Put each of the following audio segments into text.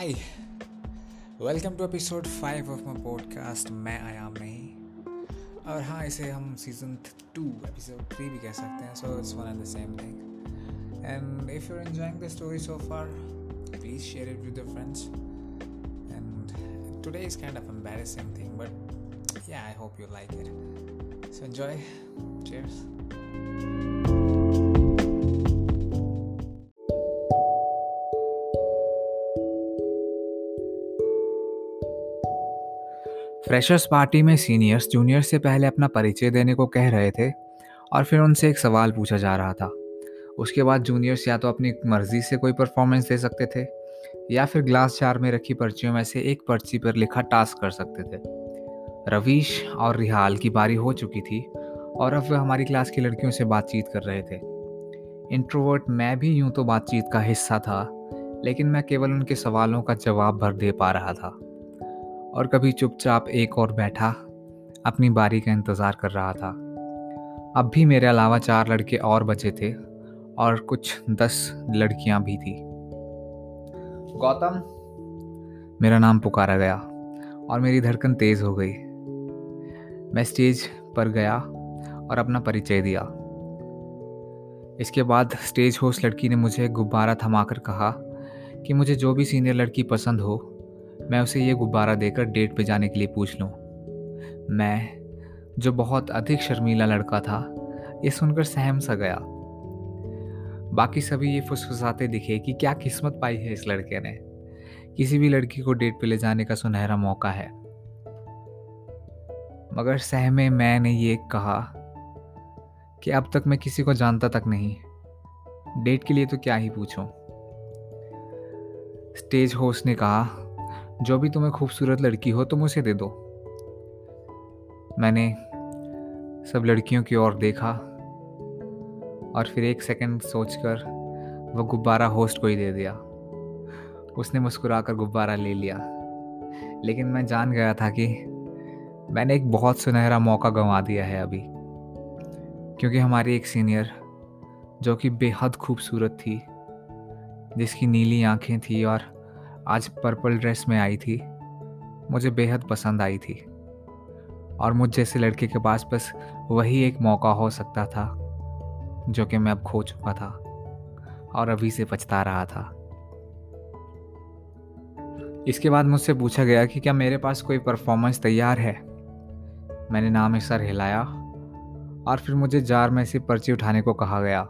hi welcome to episode five of my podcast मैं आयाम नहीं और हाँ इसे हम सीजन टू एपिसोड थ्री भी कह सकते हैं so it's one and the same thing and if you are enjoying the story so far please share it with your friends and today is kind of embarrassing thing but yeah i hope you like it so enjoy cheers freshers party में seniors juniors से पहले अपना परिचय देने को कह रहे थे और फिर उनसे एक सवाल पूछा जा रहा था। उसके बाद जूनियर्स या तो अपनी मर्ज़ी से कोई परफॉर्मेंस दे सकते थे या फिर ग्लास चार में रखी पर्चियों में से एक पर्ची पर लिखा टास्क कर सकते थे। रवीश और रिहाल की बारी हो चुकी थी और अब वह हमारी क्लास की लड़कियों से बातचीत कर रहे थे। इंट्रोवर्ट मैं भी यूँ तो बातचीत का हिस्सा था, लेकिन मैं केवल उनके सवालों का जवाब भर दे पा रहा था। और कभी चुपचाप एक और बैठा, अपनी बारी का इंतज़ार कर रहा था। अब भी मेरे अलावा चार लड़के और बचे थे और कुछ दस लड़कियाँ भी थी। गौतम, मेरा नाम पुकारा गया और मेरी धड़कन तेज़ हो गई। मैं स्टेज पर गया और अपना परिचय दिया। इसके बाद स्टेज होस्ट लड़की ने मुझे गुब्बारा थमाकर कहा कि मुझे जो भी सीनियर लड़की पसंद हो मैं उसे ये गुब्बारा देकर डेट पे जाने के लिए पूछ लूँ। मैं, जो बहुत अधिक शर्मीला लड़का था, ये सुनकर सहम सा गया। बाकी सभी ये फुसफुसाते दिखे कि क्या किस्मत पाई है इस लड़के ने। किसी भी लड़की को डेट पे ले जाने का सुनहरा मौका है। मगर सहमे मैंने ये कहा कि अब तक मैं किसी को जानता तक नहीं। डेट के लिए तो क्या ही पूछूँ। स्टेज होस्ट ने कहा जो भी तुम्हें खूबसूरत लड़की हो, तुम उसे दे दो। मैंने सब लड़कियों की ओर देखा और फिर एक सेकंड सोचकर वो गुब्बारा होस्ट को ही दे दिया। उसने मुस्कुराकर गुब्बारा ले लिया। लेकिन मैं जान गया था कि मैंने एक बहुत सुनहरा मौका गंवा दिया है अभी, क्योंकि हमारी एक सीनियर जो कि बेहद खूबसूरत थी, जिसकी नीली आँखें थी और आज पर्पल ड्रेस में आई थी। मुझे बेहद पसंद आई थी। और मुझ जैसे लड़के के पास बस वही एक मौका हो सकता था, जो कि मैं अब खो चुका था और अभी से पछता रहा था। इसके बाद मुझसे पूछा गया कि क्या मेरे पास कोई परफॉर्मेंस तैयार है? मैंने नाम सर हिलाया और फिर मुझे जार में से पर्ची उठाने को कहा गया।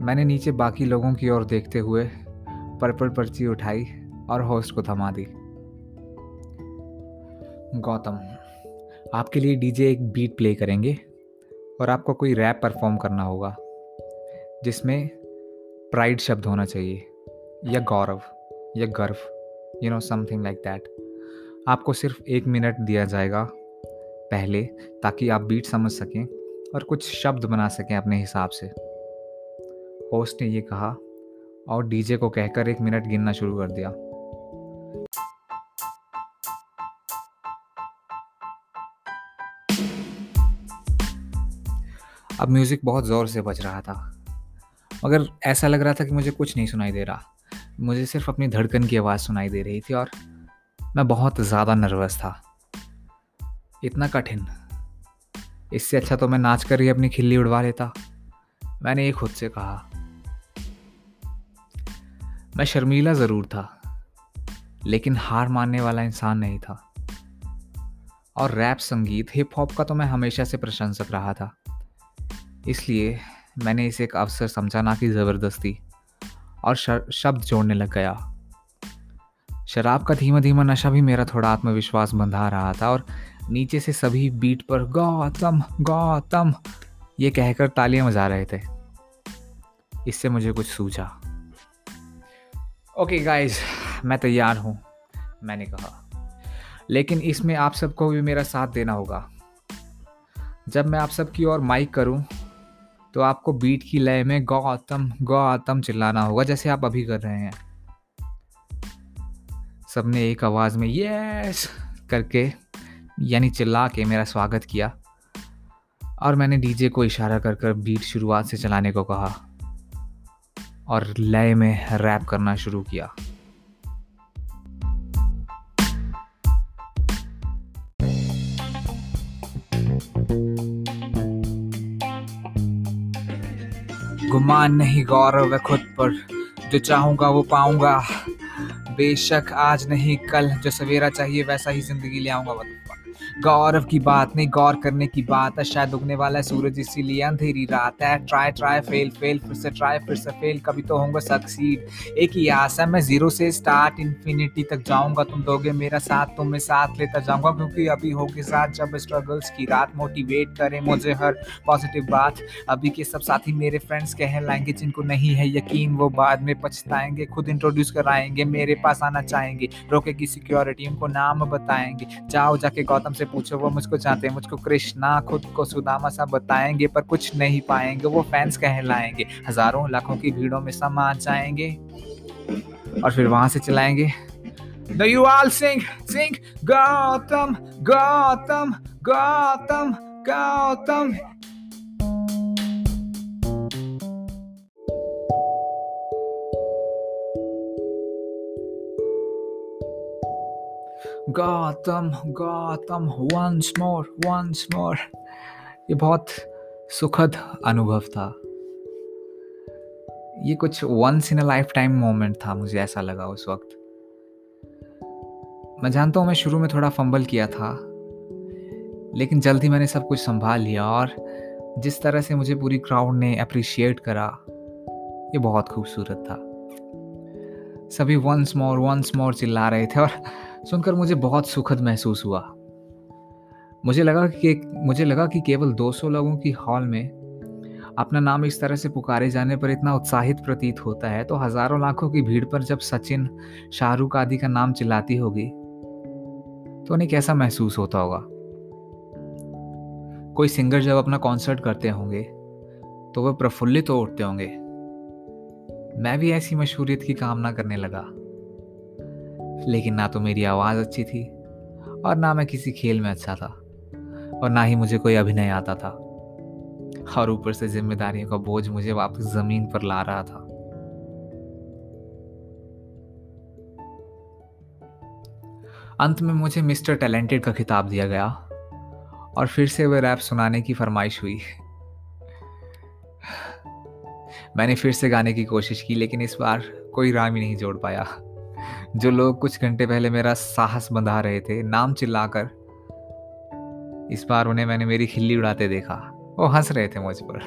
मैंने नीचे बाकी लोगों की ओर देखते हुए पर्पल पर्ची उठाई और होस्ट को थमा दी। गौतम, आपके लिए डीजे एक बीट प्ले करेंगे और आपको कोई रैप परफॉर्म करना होगा, जिसमें प्राइड शब्द होना चाहिए, या गौरव, या गर्व you know something like that आपको सिर्फ़ एक मिनट दिया जाएगा पहले, ताकि आप बीट समझ सकें और कुछ शब्द बना सकें अपने हिसाब से। होस्ट ने ये कहा और डीजे को कहकर एक मिनट गिनना शुरू कर दिया। अब म्यूज़िक बहुत ज़ोर से बज रहा था, मगर ऐसा लग रहा था कि मुझे कुछ नहीं सुनाई दे रहा। मुझे सिर्फ़ अपनी धड़कन की आवाज़ सुनाई दे रही थी और मैं बहुत ज़्यादा नर्वस था। इतना कठिन। इससे अच्छा तो मैं नाच कर ही अपनी खिल्ली उड़वा लेता। मैंने ये खुद से कहा। मैं शर्मीला ज़रूर था, लेकिन हार मानने वाला इंसान नहीं था। और रैप संगीत हिप हॉप का तो मैं हमेशा से प्रशंसक रहा था। इसलिए मैंने इसे एक अवसर समझा ना कि ज़बरदस्ती, और शब्द जोड़ने लग गया। शराब का धीमा धीमा नशा भी मेरा थोड़ा आत्मविश्वास बंधा रहा था, और नीचे से सभी बीट पर गौतम गौतम, ये कहकर तालियाँ बजा रहे थे। इससे मुझे कुछ सूझा। ओके गाइस मैं तैयार हूँ, मैंने कहा। लेकिन इसमें आप सबको भी मेरा साथ देना होगा। जब मैं आप सबकी ओर माइक करूँ तो आपको बीट की लय में गौतम गौतम चिल्लाना होगा, जैसे आप अभी कर रहे हैं। सबने एक आवाज़ में यस करके, यानी चिल्ला के मेरा स्वागत किया। और मैंने डीजे को इशारा कर कर बीट शुरुआत से चलाने को कहा। और लय में रैप करना शुरू किया। गुमान नहीं गौरव है खुद पर, जो चाहूँगा वो पाऊँगा। बेशक आज नहीं, कल जो सवेरा चाहिए वैसा ही ज़िंदगी ले आऊँगा गौरव की बात नहीं, गौर करने की बात है। शायद उगने वाला है सूरज, इसीलिए अंधेरी रात है। ट्राई ट्राई, फेल फेल, फिर से ट्राई, फिर से फेल। कभी तो होंगे सक्सीड एक ही आस है, मैं ज़ीरो से स्टार्ट इन्फिनिटी तक जाऊँगा। तुम दोगे मेरा साथ, तुम मैं साथ लेता जाऊँगा। क्योंकि अभी होगी साथ, जब स्ट्रगल्स की रात मोटिवेट करे मुझे हर पॉजिटिव बात। अभी के सब साथी मेरे फ्रेंड्स कहलाएँगे जिनको नहीं है यकीन, वो बाद में पछताएँगे। खुद इंट्रोड्यूस कराएँगे, मेरे पास आना चाहेंगे। रोके की सिक्योरिटी उनको नाम बताएँगे। जाओ जाके गौतम से पूछो, वो मुझको चाहते हैं, मुझको कृष्णा खुद को सुदामा सा बताएँगे, पर कुछ नहीं पाएँगे, वो फैंस कहलाएँगे हज़ारों लाखों की भीड़ों में समा जाएँगे और फिर वहाँ से चलाएँगे नयुवाल Singh Singh Gautam Gautam Gautam Gautam. Gautam Gautam once more once more ये बहुत सुखद अनुभव था। ये कुछ once in a lifetime moment था मुझे ऐसा लगा उस वक्त। मैं जानता हूँ मैं शुरू में थोड़ा फंबल किया था, लेकिन जल्द ही मैंने सब कुछ संभाल लिया और जिस तरह से मुझे पूरी क्राउड ने अप्रिशिएट करा, ये बहुत खूबसूरत था। सभी वंस मोर वंस मोर चिल्ला रहे थे और सुनकर मुझे बहुत सुखद महसूस हुआ। मुझे लगा कि मुझे लगा कि केवल 200 लोगों की हॉल में अपना नाम इस तरह से पुकारे जाने पर इतना उत्साहित प्रतीत होता है तो हज़ारों लाखों की भीड़ पर जब सचिन शाहरुख आदि का नाम चिल्लाती होगी तो उन्हें कैसा महसूस होता होगा? कोई सिंगर जब अपना कॉन्सर्ट करते होंगे तो वह प्रफुल्लित तो उठते होंगे। मैं भी ऐसी मशहूरियत की कामना करने लगा। लेकिन ना तो मेरी आवाज़ अच्छी थी और ना मैं किसी खेल में अच्छा था और ना ही मुझे कोई अभिनय आता था। और ऊपर से जिम्मेदारियों का बोझ मुझे वापस ज़मीन पर ला रहा था। अंत में मुझे मिस्टर टैलेंटेड का खिताब दिया गया और फिर से वह रैप सुनाने की फरमाइश हुई। मैंने फिर से गाने की कोशिश की, लेकिन इस बार कोई राम ही नहीं जोड़ पाया। जो लोग कुछ घंटे पहले मेरा साहस बंधा रहे थे, नाम चिल्लाकर, इस बार उन्हें मैंने मेरी खिल्ली उड़ाते देखा। वो हंस रहे थे मुझ पर।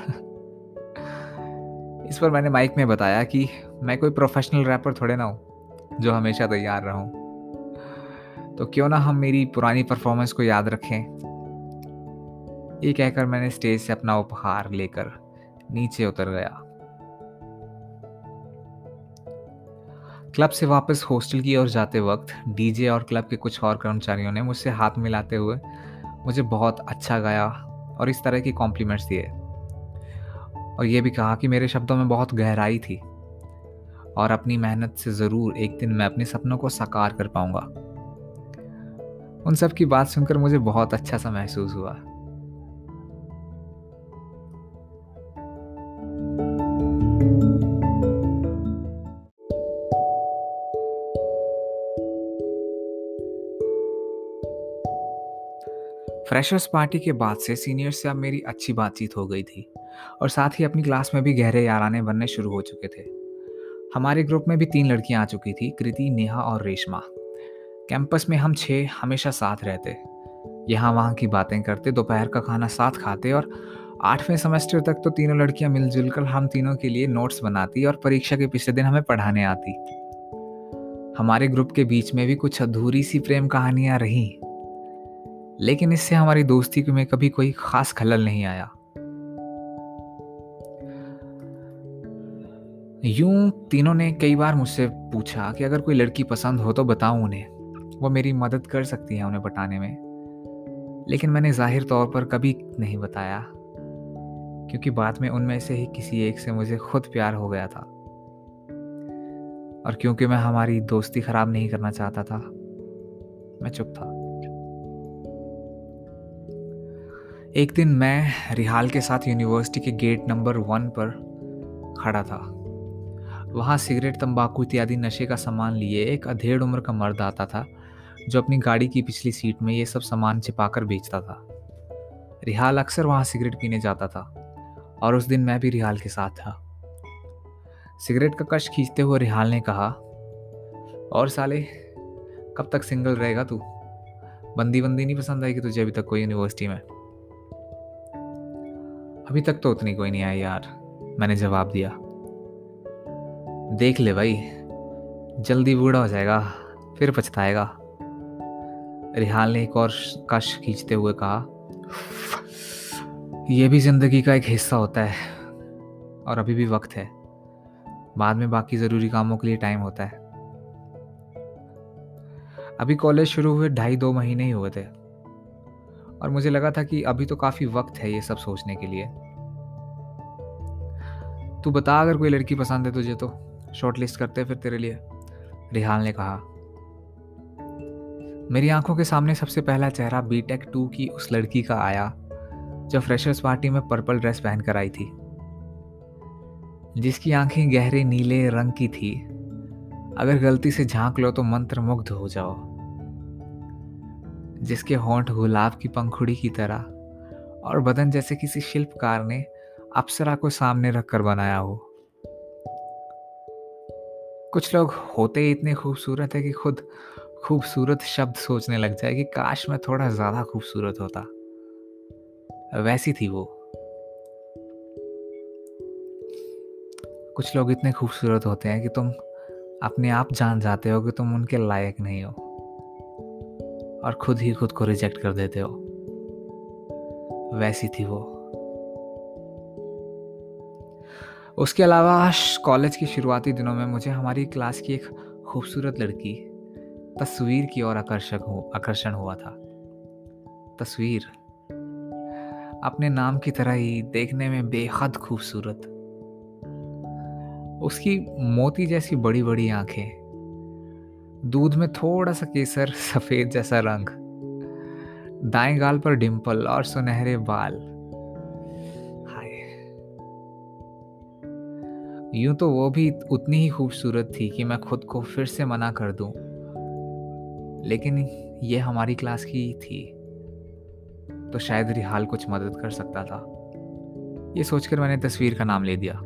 इस पर मैंने माइक में बताया कि मैं कोई प्रोफेशनल रैपर थोड़े ना हूँ, जो हमेशा तैयार रहूँ। तो क्यों ना हम मेरी पुरानी परफॉर्मेंस को याद रखें। ये कहकर मैंने स्टेज से अपना उपहार लेकर नीचे उतर गया। क्लब से वापस हॉस्टल की ओर जाते वक्त डीजे और क्लब के कुछ और कर्मचारियों ने मुझसे हाथ मिलाते हुए मुझे बहुत अच्छा गाया और इस तरह की कॉम्प्लीमेंट्स दिए। और ये भी कहा कि मेरे शब्दों में बहुत गहराई थी और अपनी मेहनत से ज़रूर एक दिन मैं अपने सपनों को साकार कर पाऊँगा। उन सब की बात सुनकर मुझे बहुत अच्छा सा महसूस हुआ। फ्रेशर्स पार्टी के बाद से सीनियर से अब मेरी अच्छी बातचीत हो गई थी और साथ ही अपनी क्लास में भी गहरे याराने बनने शुरू हो चुके थे। हमारे ग्रुप में भी तीन लड़कियाँ आ चुकी थी, कृति, नेहा और रेशमा। कैंपस में हम छः हमेशा साथ रहते। यहाँ वहाँ की बातें करते, दोपहर का खाना साथ खाते और आठवें सेमेस्टर तक तो तीनों लड़कियाँ मिलजुल कर हम तीनों के लिए नोट्स बनाती और परीक्षा के पिछले दिन हमें पढ़ाने आती। हमारे ग्रुप के बीच में भी कुछ अधूरी सी प्रेम कहानियाँ रहीं। लेकिन इससे हमारी दोस्ती में कभी कोई खास खलल नहीं आया। यूँ तीनों ने कई बार मुझसे पूछा कि अगर कोई लड़की पसंद हो तो बताऊँ उन्हें। वो मेरी मदद कर सकती है उन्हें बताने में। लेकिन मैंने ज़ाहिर तौर पर कभी नहीं बताया, क्योंकि बाद में उनमें से ही किसी एक से मुझे खुद प्यार हो गया था। और क्योंकि मैं हमारी दोस्ती खराब नहीं करना चाहता था, मैं चुप था। एक दिन मैं रिहाल के साथ यूनिवर्सिटी के गेट नंबर वन पर खड़ा था। वहाँ सिगरेट, तंबाकू इत्यादि नशे का सामान लिए एक अधेड़ उम्र का मर्द आता था, जो अपनी गाड़ी की पिछली सीट में ये सब सामान छिपाकर बेचता था। रिहाल अक्सर वहाँ सिगरेट पीने जाता था, और उस दिन मैं भी रिहाल के साथ था। सिगरेट का कश खींचते हुए रिहाल ने कहा, और साले, कब तक सिंगल रहेगा तू? बंदी बंदी नहीं पसंद आएगी तुझे अभी तक कोई यूनिवर्सिटी में? अभी तक तो उतनी कोई नहीं आई यार। मैंने जवाब दिया। देख ले भाई, जल्दी बूढ़ा हो जाएगा, फिर पछताएगा। रिहाल ने एक और कश खींचते हुए कहा यह भी ज़िंदगी का एक हिस्सा होता है, और अभी भी वक्त है। बाद में बाकी ज़रूरी कामों के लिए टाइम होता है। अभी कॉलेज शुरू हुए ढाई दो महीने ही हुए थे। और मुझे लगा था कि अभी तो काफ़ी वक्त है ये सब सोचने के लिए। तू बता अगर कोई लड़की पसंद है तुझे तो शॉर्ट लिस्ट करते फिर तेरे लिए, रिहाल ने कहा। मेरी आँखों के सामने सबसे पहला चेहरा बी टेक टू की उस लड़की का आया जो फ्रेशर्स पार्टी में पर्पल ड्रेस पहन कर आई थी। जिसकी आँखें गहरे नीले रंग की थी। अगर गलती से झाँक लो तो मंत्र मुग्ध हो जाओ। जिसके होंठ गुलाब की पंखुड़ी की तरह, और बदन जैसे किसी शिल्पकार ने अप्सरा को सामने रखकर बनाया हो। कुछ लोग होते ही इतने खूबसूरत है कि खुद खूबसूरत शब्द सोचने लग जाए कि काश मैं थोड़ा ज़्यादा खूबसूरत होता। वैसी थी वो। कुछ लोग इतने खूबसूरत होते हैं कि तुम अपने आप जान जाते हो कि तुम उनके लायक नहीं हो। और खुद ही खुद को रिजेक्ट कर देते हो। वैसी थी वो। उसके अलावा कॉलेज की शुरुआती दिनों में मुझे हमारी क्लास की एक खूबसूरत लड़की, तस्वीर की ओर आकर्षक हो, आकर्षण हुआ था। तस्वीर अपने नाम की तरह ही देखने में बेहद खूबसूरत। उसकी मोती जैसी बड़ी बड़ी आँखें दूध में थोड़ा सा केसर, सफ़ेद जैसा रंग। दाएँ गाल पर डिंपल और सुनहरे बाल। हाय। यूँ तो वो भी उतनी ही खूबसूरत थी कि मैं खुद को फिर से मना कर दूँ। लेकिन ये हमारी क्लास की थी। तो शायद रिहाल कुछ मदद कर सकता था। ये सोचकर मैंने तस्वीर का नाम ले दिया।